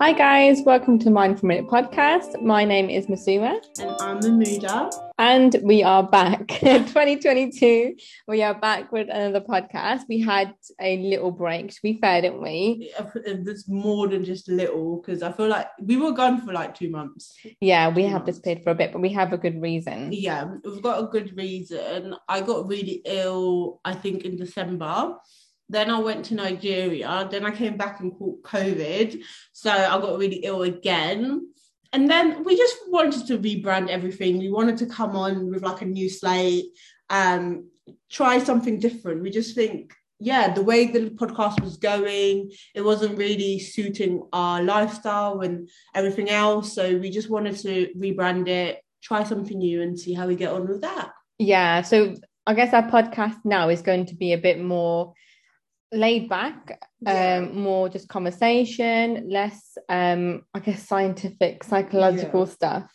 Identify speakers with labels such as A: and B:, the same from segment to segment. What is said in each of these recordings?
A: Hi guys, welcome to Mind for a Minute podcast. My name is Masooma.
B: And I'm Mamuda.
A: And we are back. 2022. We are back with another podcast. We had a little break, to be fair, didn't we?
B: It's uh, more than just a little because I feel like we were gone for like two months.
A: Yeah, we have disappeared for a bit, but we have a good reason.
B: Yeah, we've got a good reason. I got really ill, I think, in December then I went to Nigeria. Then I came back and caught COVID. So I got really ill again. And then we just wanted to rebrand everything. We wanted to come on with like a new slate, um, try something different. We just think, yeah, the way the podcast was going, it wasn't really suiting our lifestyle and everything else. So we just wanted to rebrand it, try something new, and see how we get on with that.
A: Yeah. So I guess our podcast now is going to be a bit more laid back yeah. um more just conversation less um i guess scientific psychological yeah. stuff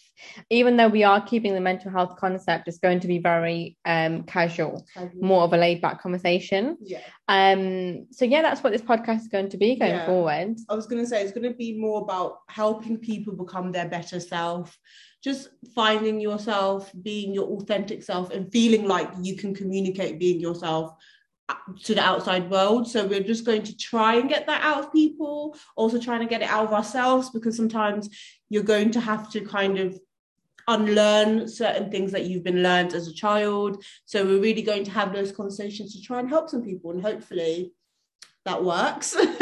A: even though we are keeping the mental health concept it's going to be very um casual more of a laid back conversation
B: yeah
A: um so yeah that's what this podcast is going to be going yeah. forward
B: i was going to say it's going to be more about helping people become their better self just finding yourself being your authentic self and feeling like you can communicate being yourself to the outside world. So we're just going to try and get that out of people, also trying to get it out of ourselves because sometimes you're going to have to kind of unlearn certain things that you've been learned as a child. So we're really going to have those conversations to try and help some people and hopefully that works.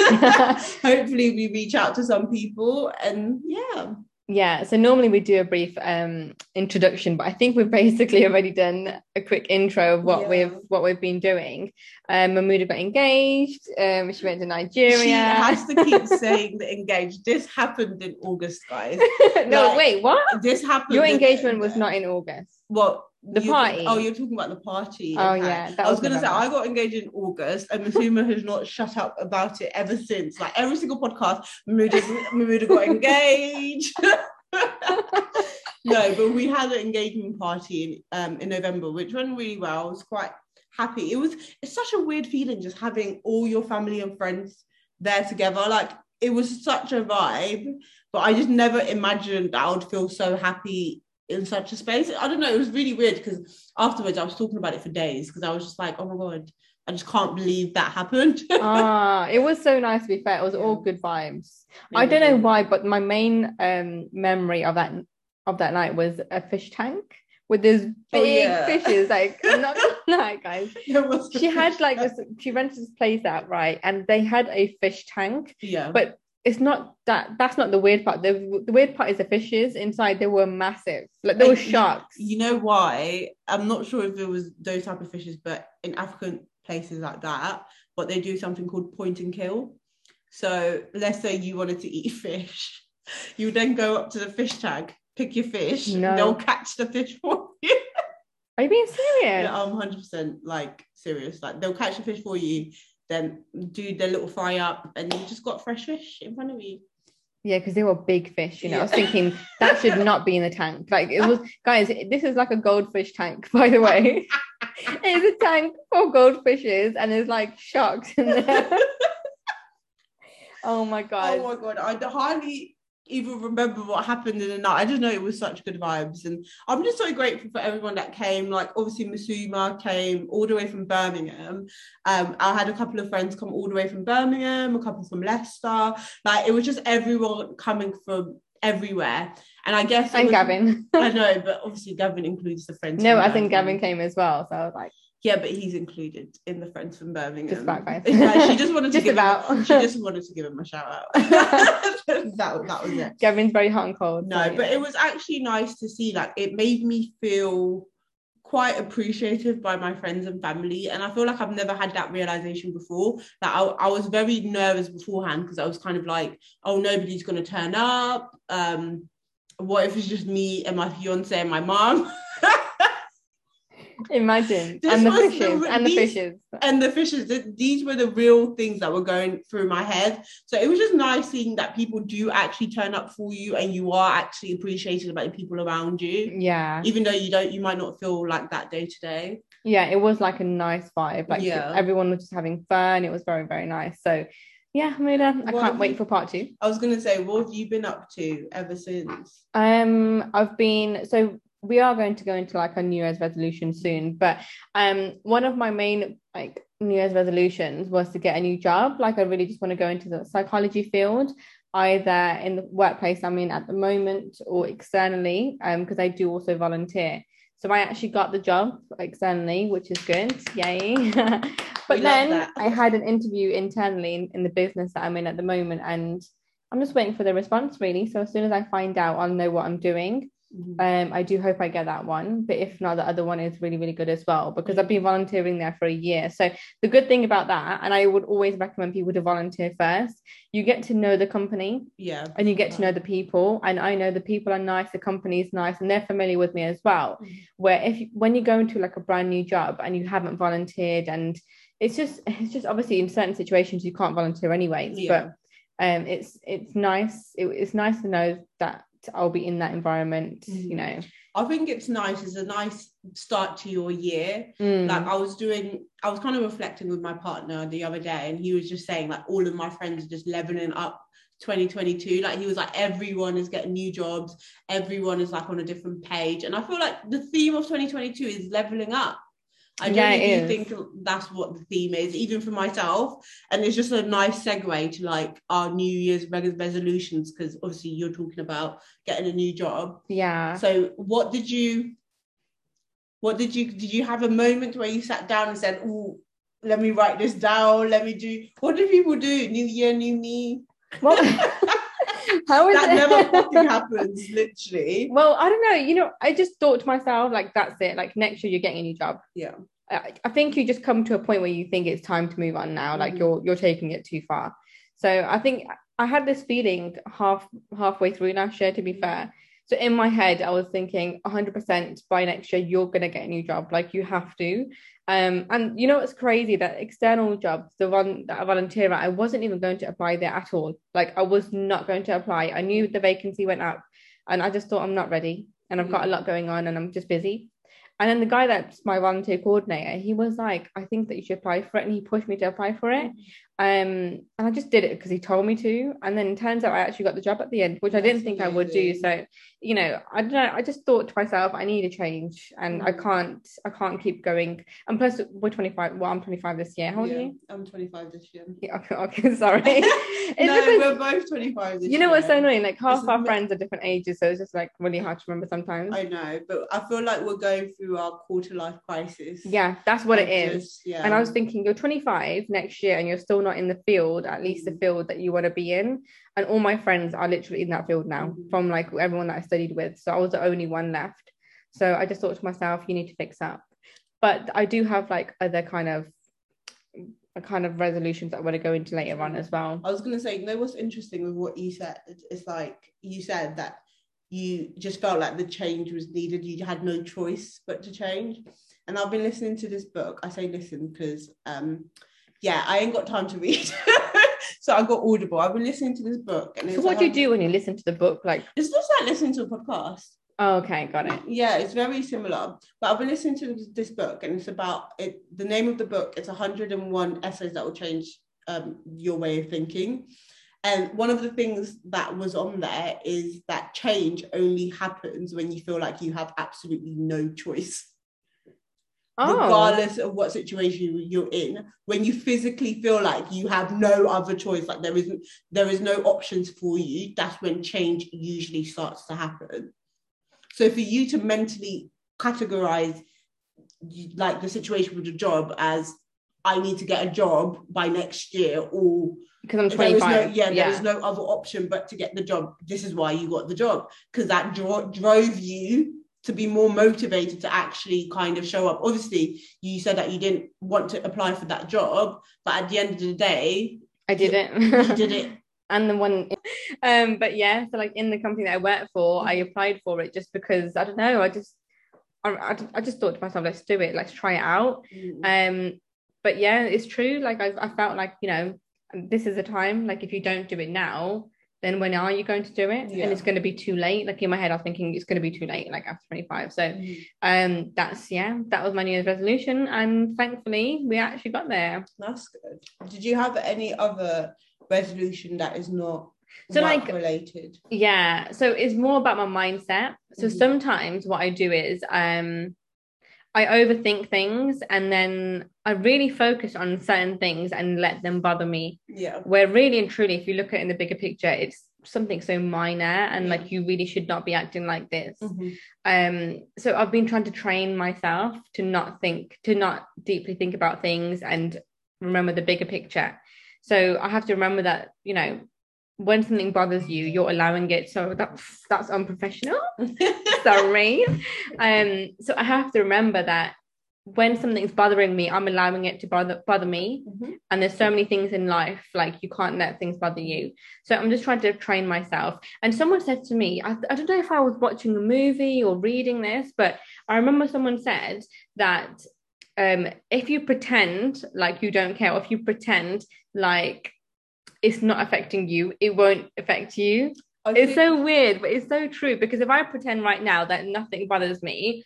B: hopefully we reach out to some people and yeah
A: yeah so normally we do a brief um introduction but i think we've basically already done a quick intro of what yeah. we've what we've been doing. Um mamuda got engaged um she went to nigeria. She
B: has to keep saying that engaged. This happened in august guys.
A: No like, wait what?
B: this happened
A: your engagement in, was not in august.
B: What
A: the
B: you
A: party.
B: oh, you're talking about the party.
A: Oh yeah.
B: I was, was gonna say I got engaged in August, and Masooma has not shut up about it ever since. Like every single podcast, Mamuda got engaged. no, but we had an engagement party in um in November, which went really well. I was quite happy. It was it's such a weird feeling just having all your family and friends there together. Like it was such a vibe, but I just never imagined I would feel so happy in such a space. I don't know. It was really weird because afterwards I was talking about it for days because I was just like, oh my god, I just can't believe that happened.
A: ah, it was so nice to be fair. It was all good vibes. I don't know why, but my main um memory of that of that night was a fish tank with these oh, big oh, yeah. fishes. Like I'm not gonna lie, guys. she had like this. She rented this place out right, and they had a fish tank.
B: Yeah,
A: but it's not that that's not the weird part. The, the weird part is the fishes inside they were massive. Like there were sharks.
B: You know why? I'm not sure if it was those type of fishes, but in African places like that, but they do something called point and kill. So let's say you wanted to eat fish, you then go up to the fish tag, pick your fish, no. they'll catch the fish for you.
A: Are you being serious?
B: Yeah, I'm 100% like serious. Like they'll catch the fish for you then do the little fry up and you just got fresh fish in front of you.
A: Yeah because they were big fish you know. Yeah. i was thinking that should not be in the tank. Like it was guys this is like a goldfish tank by the way. It's a tank for goldfishes and there's like sharks in there. Oh my oh god.
B: oh my god i hardly even remember what happened in the night. I just know it was such good vibes, and I'm just so grateful for everyone that came. Like obviously Masuma came all the way from Birmingham. Um, I had a couple of friends come all the way from Birmingham, a couple from Leicester. Like it was just everyone coming from everywhere. And I guess
A: and was, Gavin.
B: I know, but obviously Gavin includes the friends.
A: No, I think Gavin came as well. So I was like,
B: yeah, but he's included in the friends from Birmingham.
A: Just about guys.
B: she just wanted to just give about. Him, she just wanted to give him a shout out. that, that was it.
A: Gavin's very hot and cold.
B: No, so, but it was actually nice to see. Like it made me feel quite appreciative by my friends and family. And I feel like I've never had that realization before. Like I, I was very nervous beforehand because I was kind of like, oh, nobody's gonna turn up. Um, what if it's just me and my fiance and my mom?
A: Imagine. This and the fishes. The, and these, the fishes.
B: And the fishes. These were the real things that were going through my head. So it was just nice seeing that people do actually turn up for you and you are actually appreciated by the people around you.
A: Yeah.
B: Even though you don't, you might not feel like that day to day.
A: Yeah, it was like a nice vibe. Like yeah. everyone was just having fun. It was very, very nice. So yeah, Muna, I
B: What
A: can't wait
B: you-
A: for part two.
B: I was gonna say, what have you been up to ever since?
A: Um, I've been so we are going to go into like a New Year's resolution soon, but um, one of my main like New Year's resolutions was to get a new job. Like, I really just want to go into the psychology field, either in the workplace I'm in at the moment or externally, um, because I do also volunteer. So I actually got the job externally, which is good. Yay. but
B: We
A: then. I had an interview internally in, in the business that I'm in at the moment, and I'm just waiting for the response really. So as soon as I find out, I'll know what I'm doing. Um, I do hope I get that one, but if not, the other one is really, really good as well because I've been volunteering there for a year. So the good thing about that, and I would always recommend people to volunteer first, you get to know the company
B: Yeah.
A: and you get to know the people. And I know the people are nice, the company is nice, and they're familiar with me as well.
B: Mhm.
A: Where if when you go into like a brand new job and you haven't volunteered, and it's just it's just obviously in certain situations you can't volunteer anyways,
B: Yeah.
A: but um, it's it's nice. It, it's nice to know that I'll be in that environment.
B: Mhm.
A: You know.
B: I think it's nice. It's a nice start to your year.
A: Mm.
B: Like I was doing, I was kind of reflecting with my partner the other day, and he was just saying like all of my friends are just leveling up 2022. Like he was like everyone is getting new jobs, everyone is like on a different page, and I feel like the theme of 2022 is leveling up. I
A: Yeah,
B: really do think that's what the theme is, even for myself. And it's just a nice segue to like our New Year's resolutions, because obviously you're talking about getting a new job.
A: yeah.
B: So what did you what did you did you have a moment where you sat down and said, Oh, let me write this down, let me do what do people do? New year, new me.
A: Well, how is
B: That
A: it?
B: never fucking happens, literally.
A: Well, I don't know. You know, I just thought to myself, like, that's it. Like, next year you're getting a new job.
B: Yeah.
A: I, I think you just come to a point where you think it's time to move on now. Like,
B: Mhm.
A: you're you're taking it too far. So I think I had this feeling half halfway through last year. To be fair, so in my head I was thinking 100% by next year you're gonna get a new job. Like, you have to. Um, and you know what's crazy that external jobs, the one that I volunteer at, I wasn't even going to apply there at all. Like, I was not going to apply. I knew the vacancy went up and I just thought I'm not ready and I've got a lot going on and I'm just busy. And then the guy that's my volunteer coordinator, he was like, I think that you should apply for it. And he pushed me to apply for it. Um, and I just did it because he told me to. And then it turns out I actually got the job at the end, which I didn't think I would do. So, you know, I don't know. I just thought to myself, I need a change and I
B: Mm.
A: can't, I can't keep going. And plus we're 25. Well, I'm 25 this year. How old are
B: Yeah,
A: you?
B: I'm 25 this year.
A: Yeah, okay, okay, sorry. It's
B: no,
A: because-
B: we're both 25 this
A: you know what's so annoying? Like half
B: It's
A: our friends are different ages, so it's just like really hard to remember sometimes.
B: I know, but I feel like we're going through our quarter life crisis.
A: yeah, that's what it
B: Like, just- yeah.
A: And I was thinking, you're 25 next year, and you're still not in the field, at least the
B: Mhm.
A: field that you want to be in. And all my friends are literally in that field now,
B: Mhm.
A: from like everyone that I studied with. So I was the only one left. So I just thought to myself, you need to fix up. But I do have like other kind of kind of resolutions that I want to go into later on as well.
B: I was gonna say, you know what's interesting with what you said? It's like you said that you just felt like the change was needed. You had no choice but to change. And I've been listening to this book. I say listen because um yeah, I ain't got time to read. so I got Audible. I've been listening to this book. And
A: So what do you do when you listen to the book? Like,
B: It's just like listening to a podcast.
A: oh, okay, got it.
B: Yeah, it's very similar. But I've been listening to this- this book, and it's about it. The name of the book it's 101 essays that will change um, your way of thinking. And one of the things that was on there is that change only happens when you feel like you have absolutely no choice,
A: Oh,
B: regardless of what situation you're in. When you physically feel like you have no other choice, like there isn't, there is no options for you. That's when change usually starts to happen. So for you to mentally categorize like the situation with the job as I need to get a job by next year, or
A: because I'm
B: there is
A: 25.
B: no yeah, there is no other option but to get the job. This is why you got the job because that dro- drove you to be more motivated to actually kind of show up. Obviously, you said that you didn't want to apply for that job, but at the end of the day,
A: I didn't.
B: you did it.
A: and the one um but yeah so like in the company that i worked for i
B: Mm-hmm.
A: applied for it just because i don't know i just I, I, just thought to myself let's do it let's try it out um but yeah it's true like I, I felt like you know this is a time like if you don't do it now then when are you going to do it
B: Yeah.
A: and it's going to be too late like in my head i was thinking it's going to be too late like after 25 so
B: Mm.
A: um that's yeah that was my new year's resolution and thankfully we actually got there
B: That's good. Did you have any other resolution that is not
A: So, like-
B: related.
A: Yeah. So it's more about my mindset. So
B: Mhm.
A: sometimes what I do is um I overthink things and then I really focus on certain things and let them bother me.
B: Yeah.
A: Where really and truly, if you look at it in the bigger picture, it's something so minor and like you really should not be acting like this.
B: Mhm.
A: Um, so I've been trying to train myself to not think, to not deeply think about things and remember the bigger picture. So I have to remember that, you know, when something bothers you, you're allowing it. So that's that's unprofessional. Sorry. Um, so I have to remember that when something's bothering me, I'm allowing it to bother bother me.
B: Mhm.
A: And there's so many things in life, like you can't let things bother you. So I'm just trying to train myself. And someone said to me, I, I don't know if I was watching a movie or reading this, but I remember someone said that um, if you pretend like you don't care, or if you pretend like it's not affecting you, it won't affect you. It's so weird, but it's so true because if I pretend right now that nothing bothers me,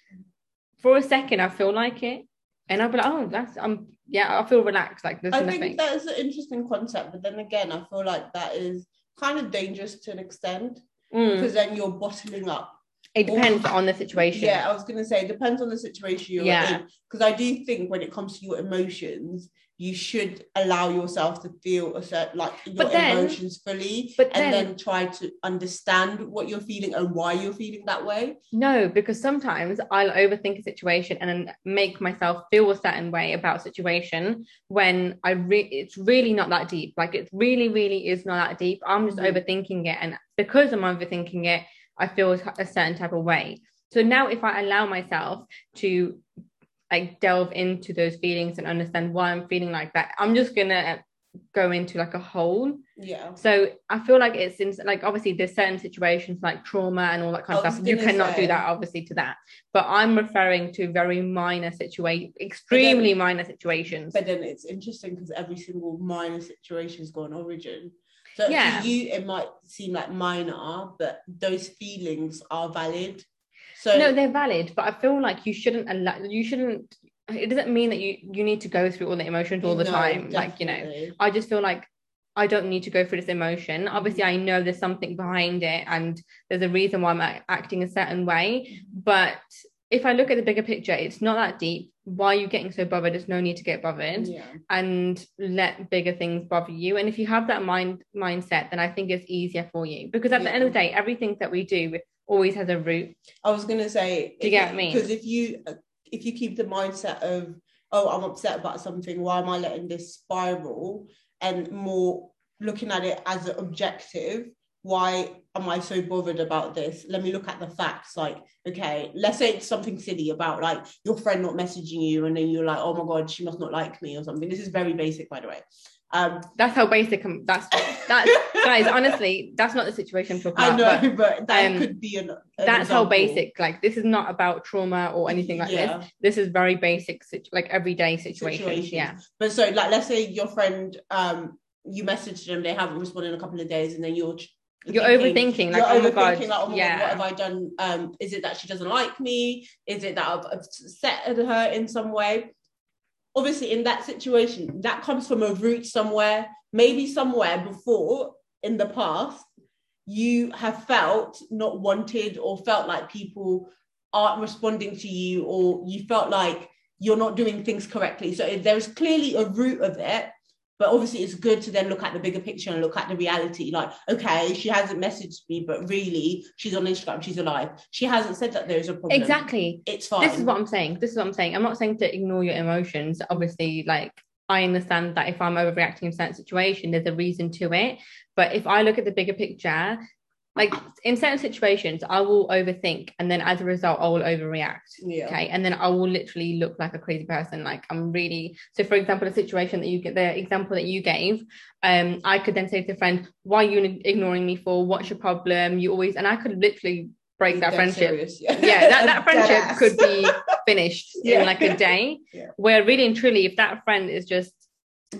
A: for a second I feel like it, and I'll be like, oh, that's I'm yeah, I feel relaxed, like there's
B: I
A: nothing.
B: think that is an interesting concept, but then again, I feel like that is kind of dangerous to an extent
A: Mm.
B: because then you're bottling up.
A: It depends on the situation.
B: Yeah, I was gonna say it depends on the situation you're
A: Yeah.
B: in. Because I do think when it comes to your emotions, you should allow yourself to feel a certain like your
A: then-
B: emotions fully
A: but
B: and
A: then-
B: then try to understand what you're feeling and why you're feeling that way.
A: No, because sometimes I'll overthink a situation and then make myself feel a certain way about a situation when I re- it's really not that deep. Like it really, really is not that deep. I'm just
B: Mhm.
A: overthinking it, and because I'm overthinking it, I feel a certain type of way. So now, if I allow myself to like delve into those feelings and understand why I'm feeling like that, I'm just gonna go into like a hole
B: Yeah.
A: so I feel like it's in like obviously there's certain situations like trauma and all that kind of stuff. You cannot
B: say.
A: do that obviously to that. But I'm referring to very minor situation, extremely minor situations.
B: But then it's interesting because every single minor situation's got an origin. So
A: Yeah.
B: to you, it might seem like minor, but those feelings are valid. So
A: no, they're valid, but I feel like you shouldn't allow you shouldn't it doesn't mean that you you need to go through all the emotions all the
B: No,
A: time. Like, you know. I just feel like I don't need to go through this emotion. Obviously, I know there's something behind it and there's a reason why I'm acting a certain way. But if I look at the bigger picture, it's not that deep. Why are you getting so bothered? There's no need to get bothered
B: Yeah.
A: and let bigger things bother you. And if you have that mind mindset, then I think it's easier for you because at the end of the day, everything that we do always has a root.
B: I was gonna say,
A: Do you get me?
B: Because if you if you keep the mindset of oh, I'm upset about something, why am I letting this spiral? And more looking at it as an objective, why am I so bothered about this? Let me look at the facts. Like, okay, let's say it's something silly about like your friend not messaging you, and then you're like, oh my god, she must not like me or something. This is very basic, by the way. Um,
A: That's how basic. I'm, that's that's guys. Honestly, that's not the situation I'm
B: I know,
A: but
B: but, that
A: um,
B: could be an. an
A: that's how basic. Like this is not about trauma or anything like
B: Yeah.
A: this. This is very basic, situ- like everyday situations.
B: situations.
A: Yeah.
B: But so, like, let's say your friend, um, you messaged them, they haven't responded in a couple of days, and then you're
A: You're
B: thinking-
A: overthinking.
B: you're
A: Like, oh my
B: overthinking,
A: god.
B: like, oh my
A: yeah.
B: What have I done? Um, is it that she doesn't like me? Is it that I've upset her in some way? Obviously, in that situation, that comes from a root somewhere, maybe somewhere before in the past, you have felt not wanted or felt like people aren't responding to you, or you felt like you're not doing things correctly. So there's clearly a root of it. But obviously, it's good to then look at the bigger picture and look at the reality. Like, okay, she hasn't messaged me, but really, she's on Instagram, she's alive. She hasn't said that there's a problem.
A: Exactly.
B: It's fine.
A: This is what I'm saying. This is what I'm saying. I'm not saying to ignore your emotions. Obviously, like I understand that if I'm overreacting in certain situation, there's a reason to it. But if I look at the bigger picture, like in certain situations, I will overthink, and then as a result, I will overreact.
B: Yeah.
A: Okay, and then I will literally look like a crazy person. Like I'm really so. For example, the situation that you get, the example that you gave, um, I could then say to a friend, "Why are you ignoring me for? What's your problem? You always," and I could literally break that friendship
B: serious, Yeah,
A: yeah that, that friendship could be finished
B: Yeah.
A: in like a day
B: Yeah.
A: where really and truly if that friend is just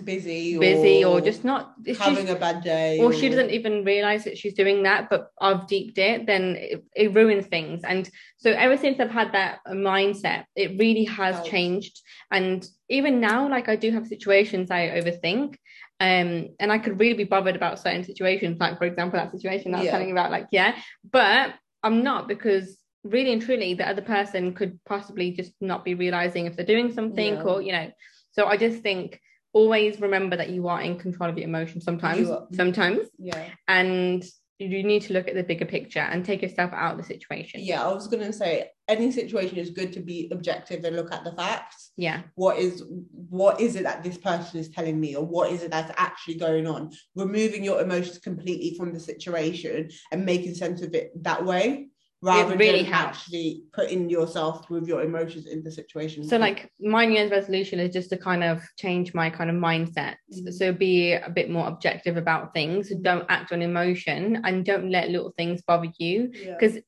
B: busy,
A: busy or just not
B: having a bad day,
A: or she doesn't even realize that she's doing that but i've deeped it then it, it ruins things and so ever since i've had that mindset it really has
B: Helps.
A: changed and even now like i do have situations i overthink Um, and I could really be bothered about certain situations, like for example, that situation that I was
B: Yeah.
A: telling you about, like, yeah, but I'm not because really and truly the other person could possibly just not be realizing if they're doing something
B: Yeah.
A: or, you know, so I just think always remember that you are in control of your emotions sometimes, sometimes,
B: Yeah.
A: and you need to look at the bigger picture and take yourself out of the situation.
B: Yeah, I was gonna say any situation is good to be objective and look at the facts.
A: Yeah.
B: What is what is it that this person is telling me, or what is it that's actually going on? Removing your emotions completely from the situation and making sense of it that way, rather
A: really
B: than
A: helps.
B: actually putting yourself with your emotions in the situation.
A: So like my New Year's resolution is just to kind of change my kind of mindset.
B: Mhm.
A: So be a bit more objective about things. Don't act on emotion and don't let little things bother you
B: yeah.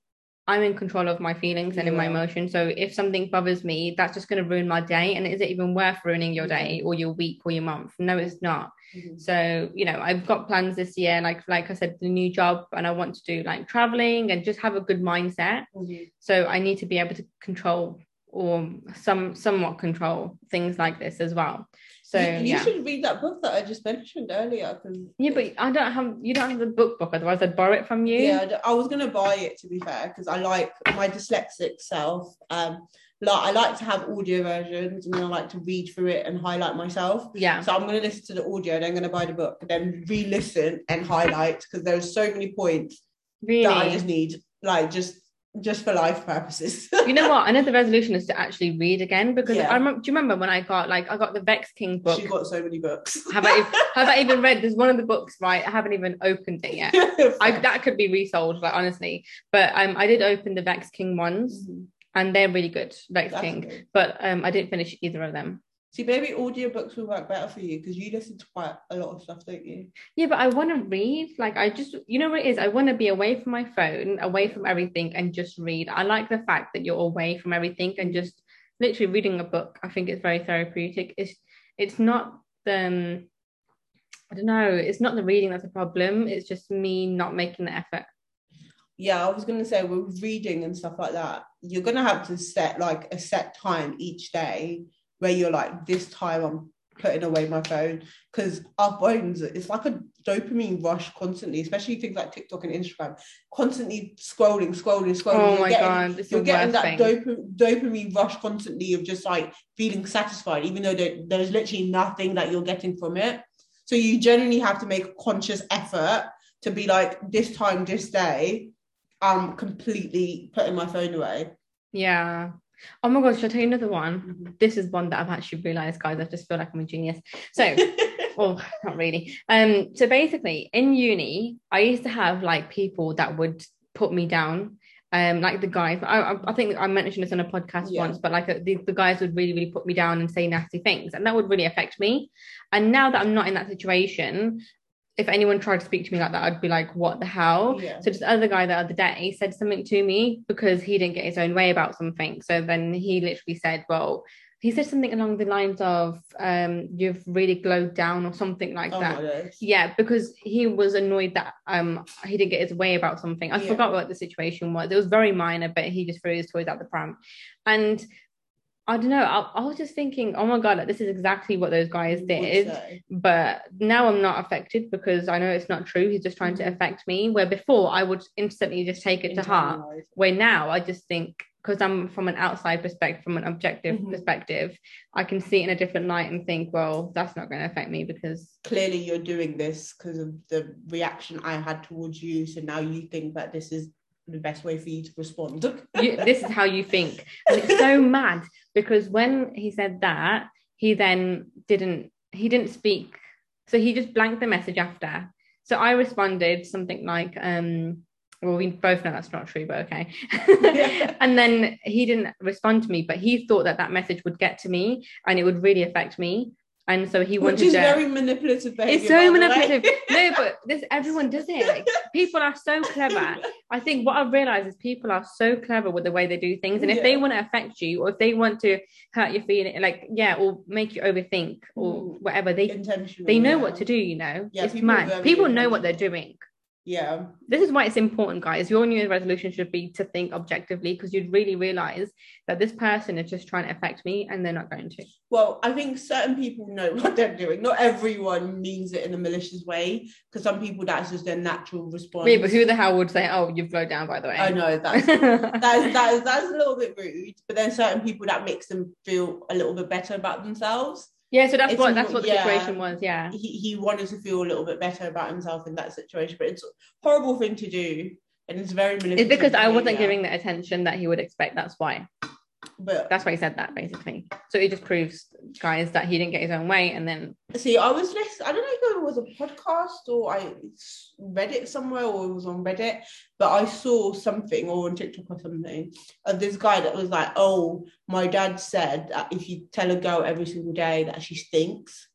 A: I'm in control of my feelings and in my emotions. So if something bothers me, that's just going to ruin my day. And is it even worth ruining your day or your week or your month? No, it's not.
B: Mhm.
A: So you know, I've got plans this year, like like I said, the new job, and I want to do like traveling and just have a good mindset.
B: Mhm.
A: So I need to be able to control or some somewhat control things like this as well. So
B: you, you
A: yeah.
B: should read that book that I just mentioned earlier.
A: Yeah, but I don't have you don't have the book book, otherwise I'd borrow it from you.
B: Yeah, I was gonna buy it to be fair because I like my dyslexic self. Um, like I like to have audio versions and then I like to read through it and highlight myself.
A: Yeah.
B: So I'm gonna listen to the audio, then I'm gonna buy the book, then re-listen and highlight because there's so many points
A: Really.
B: that I just need, like just just for life purposes.
A: you know what? Another resolution is to actually read again because
B: Yeah.
A: I remember. Do you remember when I got like I got the Vex King book?
B: She got so many books.
A: Have I have I even read? There's one of the books, right? I haven't even opened it yet. I, that could be resold, like honestly. But um, I did open the Vex King ones,
B: Mhm.
A: and they're really good, Vex
B: That's
A: King.
B: good.
A: But um, I didn't finish either of them.
B: See, maybe audiobooks will work better for you because you listen to quite a lot of stuff, don't you?
A: Yeah, but I want to read. Like, I just, you know what it is? I want to be away from my phone, away from everything, and just read. I like the fact that you're away from everything and just literally reading a book. I think it's very therapeutic. It's, it's not the, um, I don't know. It's not the reading that's a problem. It's just me not making the effort.
B: yeah, I was gonna say with reading and stuff like that, you're gonna have to set like a set time each day where you're like, this time I'm putting away my phone because our phones, it's like a dopamine rush constantly, especially things like TikTok and Instagram, constantly scrolling, scrolling, scrolling.
A: Oh
B: You're
A: my
B: getting-
A: god, this
B: You're getting that dop- dopamine rush constantly of just like feeling satisfied, even though there, there's literally nothing that you're getting from it. So you generally have to make a conscious effort to be like, this time, this day, I'm completely putting my phone away.
A: Yeah. Oh my god, should I tell you another one?
B: Mm-hmm.
A: This is one that I've actually realized, guys. I just feel like I'm a genius. So, well, not really. Um, so basically, in uni, I used to have like people that would put me down. Um, like the guys, I, I- I think I mentioned this on a podcast
B: Yeah.
A: once, but like uh, the, the guys would really, really put me down and say nasty things, and that would really affect me. And now that I'm not in that situation, if anyone tried to speak to me like that, I'd be like, "What the hell?"
B: Yeah.
A: So this other guy the other day said something to me because he didn't get his own way about something. So then he literally said, "Well." He said something along the lines of, um, "You've really glowed down" or something like
B: oh
A: that. Yeah, because he was annoyed that um he didn't get his way about something. I
B: Yeah.
A: forgot what the situation was. It was very minor, but he just threw his toys out the pram. And I don't know. I, I was just thinking, oh my god, like, this is exactly what those guys did. But now I'm not affected because I know it's not true. He's just trying to
B: Mhm.
A: affect me. Where before I would instantly just take it to heart. Where now I just think because I'm from an outside perspective, from an objective
B: Mhm.
A: perspective, I can see it in a different light and think, well, that's not going to affect me because
B: Clearly, you're doing this because of the reaction I had towards you. So now you think that this is the best way for you to respond.
A: you, this is how you think. And it's so mad because when he said that, he then didn't he didn't speak. So he just blanked the message after. So I responded something like, um, well, we both know that's not true, but okay. and then he didn't respond to me, but he thought that that message would get to me and it would really affect me. And so he wanted
B: Which is
A: to.
B: very manipulative behavior.
A: it's so
B: by the way.
A: manipulative. no, but this everyone does it. Like, people are so clever. I think what I've realized is people are so clever with the way they do things. And if they want to affect you or if they want to hurt your feeling, like, yeah, or make you overthink or
B: Mm.
A: whatever, they they know
B: yeah.
A: what to do, you know.
B: Yeah,
A: it's
B: people
A: mad. People know what they're doing.
B: Yeah.
A: This is why it's important, guys. Your New Year's resolution should be to think objectively because you'd really realize that this person is just trying to affect me and they're not going to.
B: Well, I think certain people know what they're doing. Not everyone means it in a malicious way, because some people that's just their natural response.
A: Yeah, but who the hell would say, "Oh, you've glowed down"? By the way,
B: I know that's that is, that is that's a little bit rude. But then certain people that makes them feel a little bit better about themselves.
A: Yeah, so that's what that's what the
B: yeah.
A: situation was. Yeah,
B: He he wanted to feel a little bit better about himself in that situation, but it's a horrible thing to do, and it's very manipulative.
A: it's because I wasn't giving the attention that he would expect. That's why.
B: But
A: That's why he said that basically. So it just proves, guys, that he didn't get his own way, and then
B: See, I was listening. I don't know if it was a podcast or I read it somewhere or it was on Reddit, but I saw something or on TikTok or something of this guy that was like, "Oh, my dad said that if you tell a girl every single day that she stinks,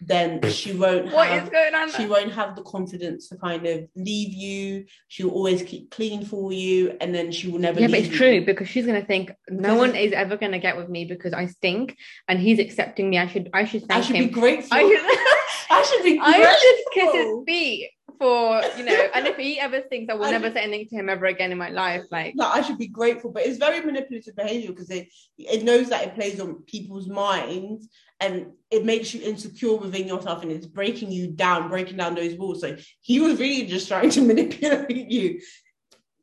B: then she won't
A: what
B: have
A: is going on?
B: she won't have the confidence to kind of leave you. She'll always keep clean for you, and then she will never.
A: yeah, but it's
B: you.
A: true because she's gonna think no one is ever gonna get with me because I stink, and he's accepting me. I should, I should
B: I
A: thank
B: should
A: him.
B: be grateful.
A: I should,
B: I should be
A: I should kiss his feet for you know. And if he ever thinks I will
B: I
A: never
B: should-
A: say anything to him ever again in my life, like
B: like I should be grateful, but it's very manipulative behavior because it it knows that it plays on people's minds and it makes you insecure within yourself and it's breaking you down, breaking down those walls. So he was really just trying to manipulate you.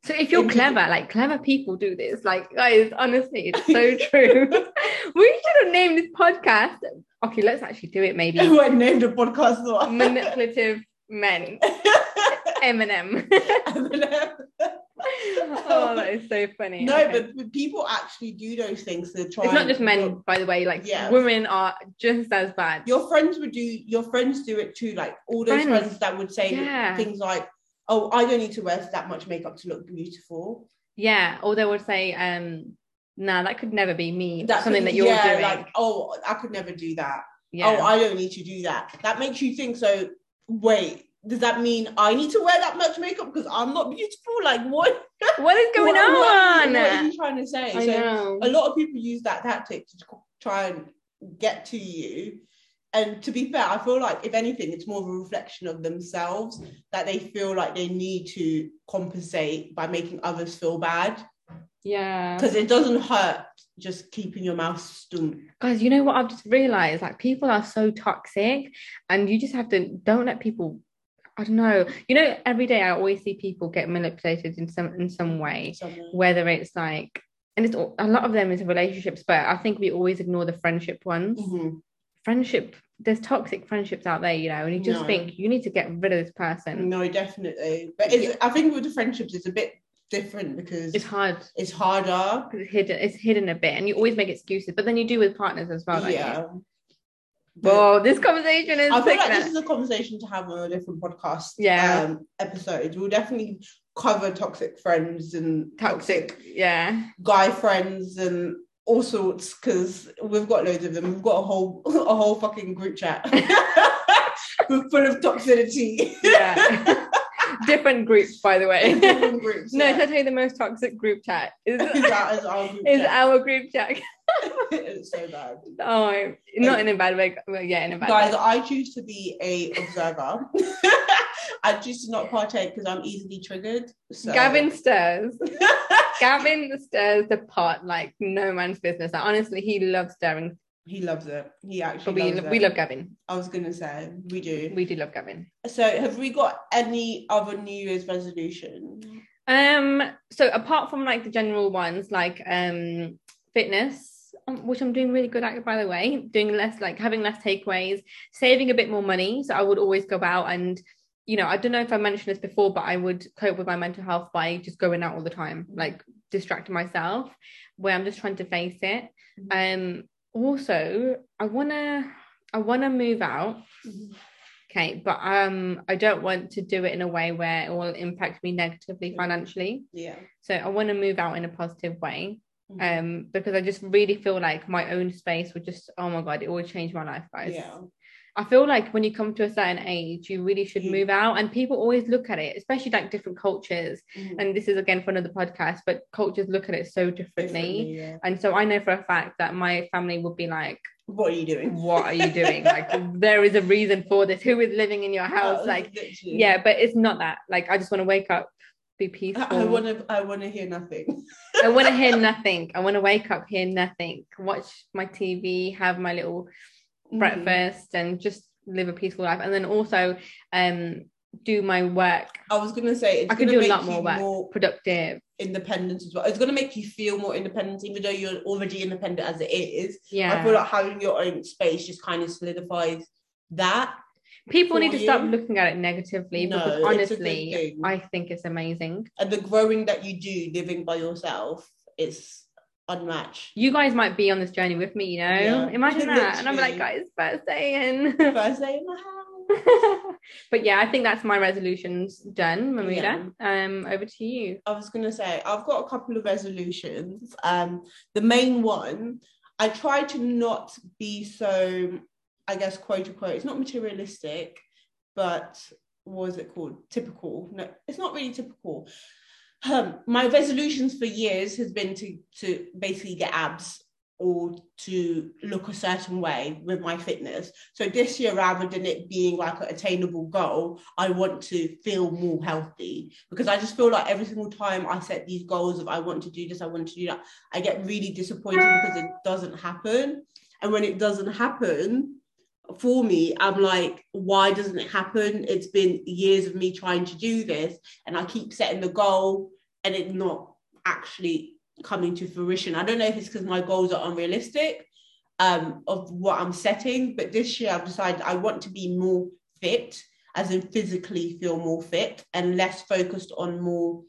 A: So if you're clever, like clever people do this, like guys, honestly, it's so true. we should have named this podcast. Okay, let's actually do it. Maybe
B: Who I named a podcast
A: manipulative men. Eminem. oh, that is so funny.
B: no,
A: Okay.
B: but, people actually do those things to try.
A: it's not just men, by the way. Like
B: Yeah.
A: women are just as bad.
B: Your friends would do. Your friends do it too. Like all those
A: Friends.
B: friends, that would say
A: Yeah.
B: things like, "Oh, I don't need to wear that much makeup to look beautiful."
A: yeah, or they would say, um, "Nah, that could never be me."
B: That's
A: something that you're
B: yeah,
A: doing.
B: Like, oh, I could never do that.
A: yeah.
B: oh, I don't need to do that. That makes you think, so wait, does that mean I need to wear that much makeup because I'm not beautiful? Like, what?
A: what is going
B: what, what-
A: on?
B: what are you trying to say?
A: I
B: so,
A: know.
B: a lot of people use that tactic to try and get to you. And to be fair, I feel like if anything, it's more of a reflection of themselves that they feel like they need to compensate by making others feel bad
A: yeah.
B: because it doesn't hurt just keeping your mouth stum.
A: Guys, you know what I've just realized? Like people are so toxic, and you just have to don't let people. I don't know. You know, every day I always see people get manipulated in some in some way, whether it's like, and it's all- a lot of them is relationships, but I think we always ignore the friendship ones.
B: Mhm.
A: Friendship, there's toxic friendships out there, you know, and you just
B: No.
A: think you need to get rid of this person.
B: No, definitely. But it's, I think with the friendships, it's a bit different because
A: It's hard.
B: it's harder.
A: 'cause It's hidden. It's hidden a bit, and you always make excuses, but then you do with partners as well. you?
B: yeah.
A: Whoa, this conversation is
B: I feel like this is a conversation to have on a different podcast
A: Yeah.
B: um, episode. We'll definitely cover toxic friends and
A: toxic. Yeah.
B: guy friends and all sorts because we've got loads of them. We've got a whole a whole fucking group chat. We're full of toxicity.
A: Yeah. Different groups, by the way.
B: Different groups.
A: no,
B: yeah.
A: I tell you the most toxic group chat is,
B: Is that is our group
A: is
B: chat.
A: our group chat.
B: it's so bad.
A: Oh, not in a bad way. Well, yeah, in a bad
B: Guys,
A: way.
B: I choose to be a observer. I choose to not partake because I'm easily triggered. So.
A: Gavin stirs. Gavin stirs the pot like no man's business. Like, honestly, he loves stirring.
B: He loves it. He actually
A: But we
B: loves
A: we love Gavin.
B: I was gonna say we do.
A: We do love Gavin.
B: So, have we got any other New Year's resolution?
A: Um, so apart from like the general ones like um fitness, um, which I'm doing really good at by the way, doing less like having less takeaways, saving a bit more money. So I would always go out and you know, I don't know if I mentioned this before, but I would cope with my mental health by just going out all the time, like distracting myself, where I'm just trying to face it. Um also I wanna I wanna move out. Okay, but um I don't want to do it in a way where it will impact me negatively financially.
B: Yeah.
A: So I want to move out in a positive way.
B: Mhm.
A: Um, because I just really feel like my own space would just oh my god, it would change my life, guys.
B: yeah.
A: I feel like when you come to a certain age, you really should
B: You-
A: move out, and people always look at it, especially like different cultures.
B: Mhm.
A: And this is again for another podcast, but cultures look at it so differently.
B: Differently, yeah.
A: And so I know for a fact that my family would be like,
B: what are you doing?
A: what are you doing? Like there is a reason for this. Who is living in your house?
B: Oh,
A: Like
B: literally.
A: yeah, but it's not that. Like I just want to wake up, be peaceful.
B: I want to. I want to hear nothing.
A: I want to hear nothing. I want to wake up, hear nothing, watch my TV, have my little
B: Mm.
A: breakfast, and just live a peaceful life. And then also um do my work.
B: I was gonna say it's
A: I could
B: gonna
A: do a lot more work,
B: more
A: productive.
B: independent as well. It's gonna make you feel more independent, even though you're already independent as it is.
A: Yeah.
B: I feel like having your own space just kind of solidifies that.
A: People need to stop looking at it negatively
B: No,
A: because
B: it's a good
A: honestly. I think it's amazing.
B: And the growing that you do living by yourself is unmatched.
A: You guys might be on this journey with me, you know?
B: Yeah.
A: Imagine that. And I'm like, guys, first day in.
B: First day in the house.
A: but yeah, I think that's my resolutions done, Mamuda. Um, over to you.
B: I was gonna say I've got a couple of resolutions. Um, the main one, I try to not be so, I guess, quote unquote, it's not materialistic, but what is it called? Typical. No, it's not really typical. Um, my resolutions for years has been to to basically get abs or to look a certain way with my fitness. So this year, rather than it being like an attainable goal, I want to feel more healthy because I just feel like every single time I set these goals of I want to do this, I want to do that, I get really disappointed because it doesn't happen. And when it doesn't happen for me, I'm like, why doesn't it happen? It's been years of me trying to do this, and I keep setting the goal and it not actually coming to fruition. I don't know if it's because my goals are unrealistic um, of what I'm setting, but this year I've decided I want to be more fit, as in physically feel more fit and less focused on more.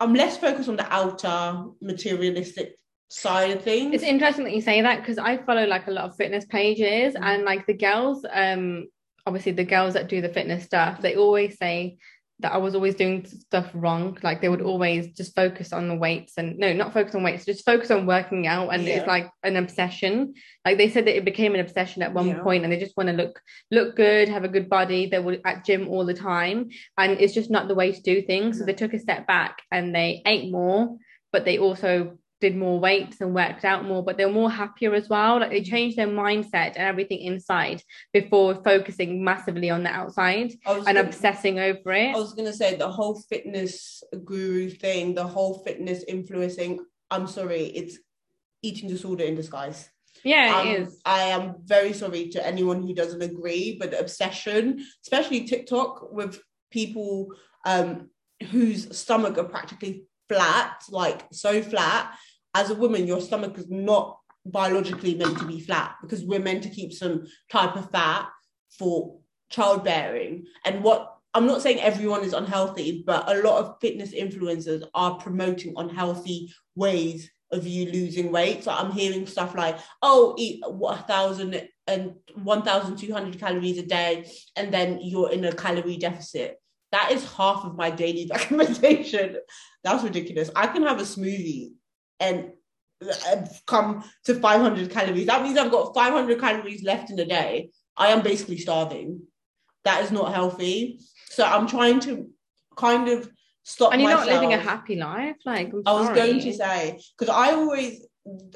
B: I'm less focused on the outer materialistic side of things.
A: It's interesting that you say that because I follow like a lot of fitness pages
B: Mm.
A: and like the girls, um, obviously the girls that do the fitness stuff, they always say that I was always doing stuff wrong. Like they would always just focus on the weights and no, not focus on weights, just focus on working out. And
B: Yeah.
A: it's like an obsession. Like they said that it became an obsession at one
B: Yeah.
A: point and they just want to look look good, have a good body. They were at gym all the time. And it's just not the way to do things. So they took a step back and they ate more, but they also did more weights and worked out more, but they're more happier as well. Like they changed their mindset and everything inside before focusing massively on the outside and
B: gonna-
A: obsessing over it.
B: I was gonna say the whole fitness guru thing, the whole fitness influencing. I'm sorry, it's eating disorder in disguise.
A: yeah,
B: Um,
A: it is.
B: I am very sorry to anyone who doesn't agree, but the obsession, especially TikTok, with people um, whose stomach are practically flat, like so flat. As a woman, your stomach is not biologically meant to be flat because we're meant to keep some type of fat for childbearing. And what I'm not saying everyone is unhealthy, but a lot of fitness influencers are promoting unhealthy ways of you losing weight. So I'm hearing stuff like, oh, eat a thousand and 1,200 calories a day, and then you're in a calorie deficit. That is half of my daily recommendation. That's ridiculous. I can have a smoothie and uh, come to 500 calories. That means I've got 500 calories left in a day. I am basically starving. That is not healthy. So I'm trying to kind of stop
A: And you're
B: myself.
A: not living a happy life. Like
B: I was going to say because I always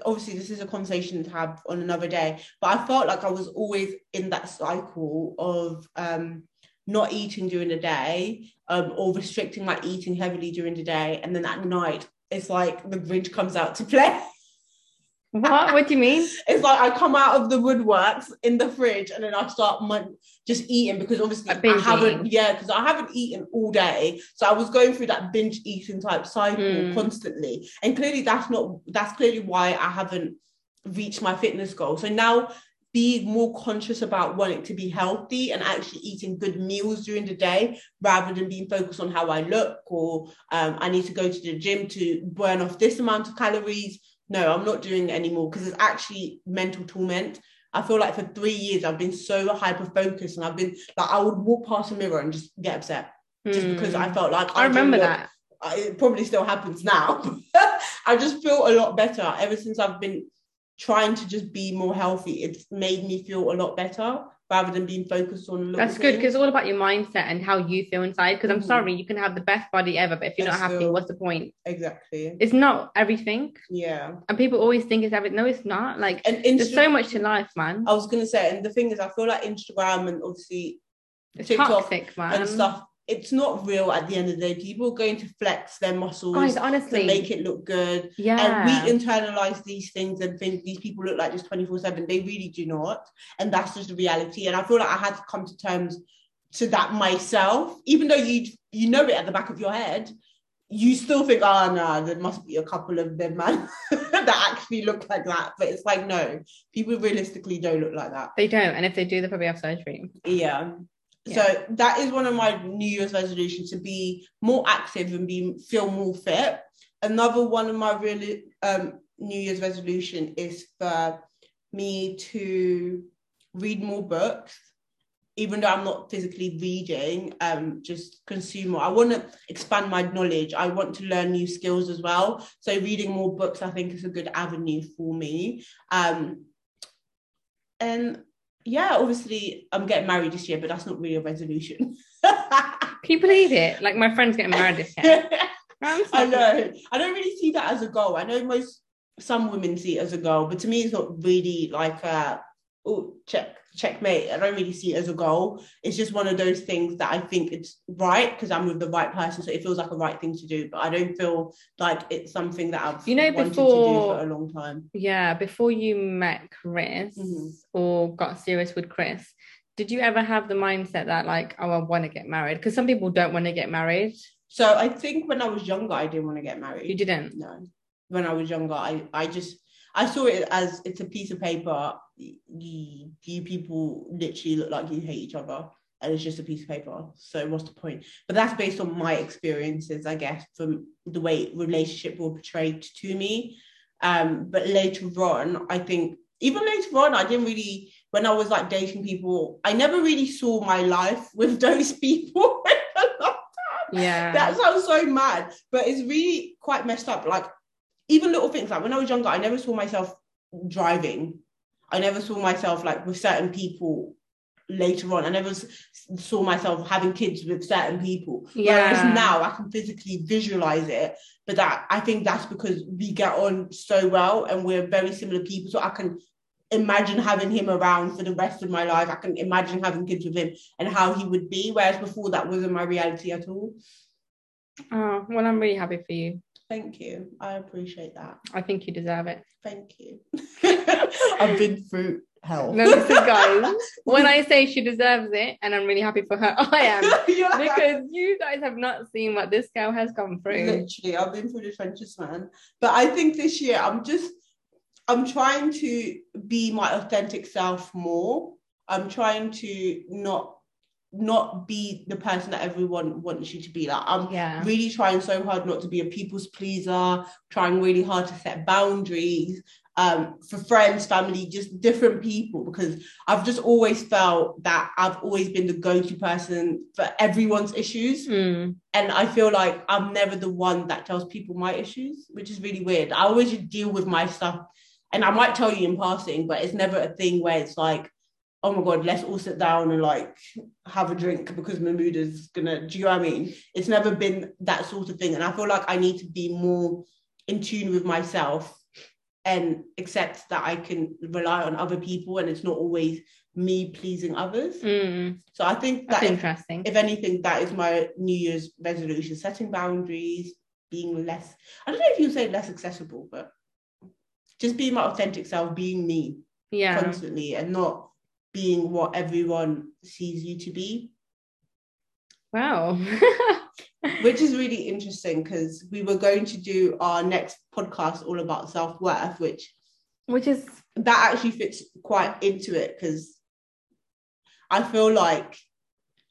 B: obviously this is a conversation to have on another day, but I felt like I was always in that cycle of um not eating during the day um or restricting my eating heavily during the day and then at night it's like the Grinch comes out to play.
A: What? What do you mean?
B: It's like I come out of the woodworks in the fridge and then I start just eating because obviously I haven't, yeah, because I haven't eaten all day. So I was going through that binge eating type cycle
A: Mm.
B: constantly. And clearly that's not, that's clearly why I haven't reached my fitness goal. So now be more conscious about wanting to be healthy and actually eating good meals during the day rather than being focused on how I look or um, I need to go to the gym to burn off this amount of calories. No, I'm not doing it anymore because it's actually mental torment. I feel like for three years I've been so hyper focused and I've been like I would walk past a mirror and just get upset just because
A: Hmm.
B: I felt like
A: I
B: don't
A: remember that.
B: I- it probably still happens now. I just feel a lot better ever since I've been trying to just be more healthy. It's made me feel a lot better rather than being focused on
A: That's good because it's all about your mindset and how you feel inside. Because I'm
B: Mhm.
A: sorry, you can have the best body ever, but if you're not happy,
B: still-
A: what's the point?
B: exactly
A: It's not everything.
B: yeah
A: And people always think it's everything. No, it's not. Like
B: and
A: there's
B: Insta-
A: so much to life, man.
B: I was gonna say and the thing is I feel like Instagram and obviously
A: It's
B: TikTok
A: toxic, man.
B: and stuff it's not real at the end of the day. People are going to flex their muscles
A: Guys, honestly, to
B: make it look good.
A: Yeah.
B: and we internalize these things and think these people look like just 24 7 they really do not. And that's just the reality. And i feel like i had to come to terms to that myself. Even though you you know it at the back of your head you still think ah, oh no there must be a couple of them man that actually look like that. But it's like no people realistically don't look like that.
A: They don't, and if they do, they probably have surgery.
B: yeah. So that is one of my New Year's resolutions to be more active and be feel more fit. Another one of my really um, New Year's resolution is for me to read more books, even though I'm not physically reading. Um, just consume more. I want to expand my knowledge. I want to learn new skills as well. So reading more books, I think, is a good avenue for me. Um, and yeah, obviously I'm getting married this year, but that's not really a resolution.
A: Can you believe it? Like my friend's getting married this year.
B: I know. I don't really see that as a goal. I know most some women see it as a goal, but to me, it's not really like a oh check checkmate. I don't really see it as a goal. It's just one of those things that I think it's right because I'm with the right person, so it feels like a right thing to do. But I don't feel like it's something that I've
A: You know,
B: wanted
A: before-
B: to do for a long time.
A: Yeah, before you met Chris
B: Mhm.
A: or got serious with Chris, did you ever have the mindset that like, oh, I want to get married? Because some people don't want to get married.
B: So I think when I was younger, I didn't want to get married.
A: You didn't.
B: No. When I was younger, I, I just I saw it as it's a piece of paper. You, you people literally look like you hate each other, and it's just a piece of paper. So what's the point? But that's based on my experiences, I guess, from the way relationship were portrayed to me. Um, but later on, I think even later on, I didn't really when I was like dating people, I never really saw my life with those people.
A: Yeah.
B: that sounds so mad, but it's really quite messed up. Like even little things like when I was younger, I never saw myself driving. I never saw myself like with certain people later on. I never saw myself having kids with certain people.
A: Yeah.
B: Whereas now I can physically visualize it. But that I think that's because we get on so well and we're very similar people. So I can imagine having him around for the rest of my life. I can imagine having kids with him and how he would be. Whereas before that wasn't my reality at all.
A: Oh, well, I'm really happy for you.
B: Thank you. I appreciate that.
A: I think you deserve it.
B: Thank you. I've been through hell.
A: No, listen, guys. when I say she deserves it, and I'm really happy for her, I am.
B: Yeah.
A: Because you guys have not seen what this girl has gone through.
B: Literally, I've been through the trenches, man. But I think this year I'm just I'm trying to be my authentic self more. I'm trying to not not be the person that everyone wants you to be. Like I'm
A: Yeah.
B: really trying so hard not to be a people's pleaser, trying really hard to set boundaries um, for friends, family, just different people, because I've just always felt that I've always been the go-to person for everyone's issues.
A: Mm.
B: And I feel like I'm never the one that tells people my issues, which is really weird. I always deal with my stuff. And I might tell you in passing, but it's never a thing where it's like, oh my God, let's all sit down and like have a drink because my mood is gonna, do you know what I mean? It's never been that sort of thing. And I feel like I need to be more in tune with myself and accept that I can rely on other people and it's not always me pleasing others.
A: Mm.
B: So I think
A: That's
B: that if,
A: interesting.
B: if anything, that is my New Year's resolution: setting boundaries, being less. I don't know if you say less accessible, but just being my authentic self, being me
A: yeah.
B: constantly, and not being what everyone sees you to be.
A: Wow.
B: Which is really interesting because we were going to do our next podcast all about self worth, which
A: Which is
B: that actually fits quite into it because I feel like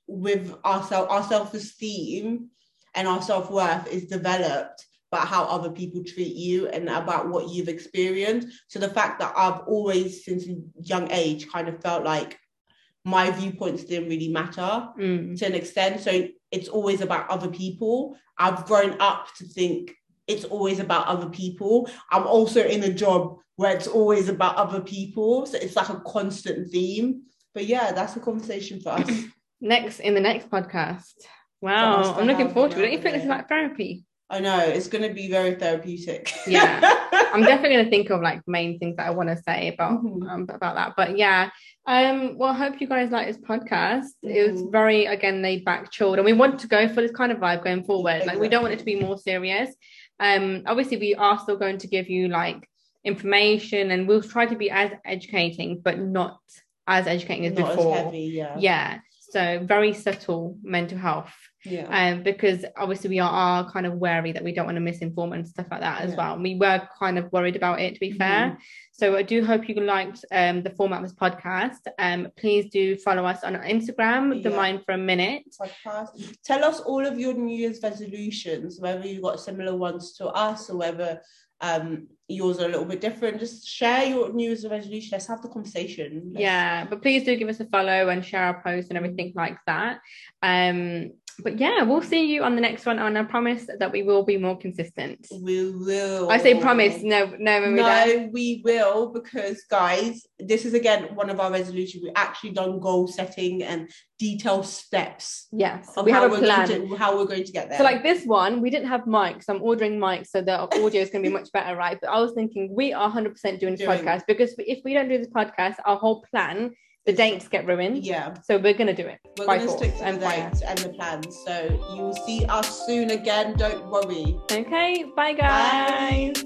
B: with our self our self-esteem and our self-worth is developed by how other people treat you and about what you've experienced. So the fact that I've always since a young age kind of felt like my viewpoints didn't really matter
A: mm.
B: to an extent. So it's always about other people. I've grown up to think it's always about other people. I'm also in a job where it's always about other people. So it's like a constant theme but yeah, that's a conversation for us.
A: Next in the next podcast. Wow, I'm looking forward to it. Don't you think this is like therapy?
B: I know it's going to be very therapeutic.
A: Yeah. I'm definitely gonna think of like main things that I want to say about
B: Mhm.
A: um, about that. But yeah, um, well, I hope you guys like this podcast. It was
B: Mhm.
A: very again laid back, chilled, and we want to go for this kind of vibe going forward. Like we don't want it to be more serious. Um, obviously, we are still going to give you like information, and we'll try to be as educating, but not as educating as
B: Not
A: before.
B: as heavy, yeah.
A: Yeah. So very subtle mental health
B: Yeah.
A: um, because obviously we are, are kind of wary that we don't want to misinform and stuff like that as
B: Yeah.
A: well. We were kind of worried about it, to be fair. So I do hope you liked um, the format of this podcast. Um, please do follow us on Instagram, The Mind for a Minute.
B: podcast. Tell us all of your New Year's resolutions, whether you've got similar ones to us or whether um yours are a little bit different. Just share your New Year's resolution. Let's have the conversation. Let's-
A: Yeah, but please do give us a follow and share our posts and everything like that. Um, but yeah, we'll see you on the next one, and I promise that we will be more consistent.
B: We will.
A: I say promise, no, no, Marina.
B: No, we will because guys, this is again one of our resolutions. We actually done goal setting and detailed steps
A: Yes, we
B: how
A: have a
B: we're
A: plan.
B: going to how we're going to get there.
A: So like this one, we didn't have mics. I'm ordering mics, so the audio is going to be much better, right? But I was thinking we are 100% doing this
B: Doing.
A: podcast because if we don't do this podcast, our whole plan, the dates get ruined.
B: yeah,
A: So we're going to do it.
B: we're to stick to
A: and
B: the dates and the plans. So you will see us soon again. Don't worry.
A: Okay, bye
B: Bye.
A: guys.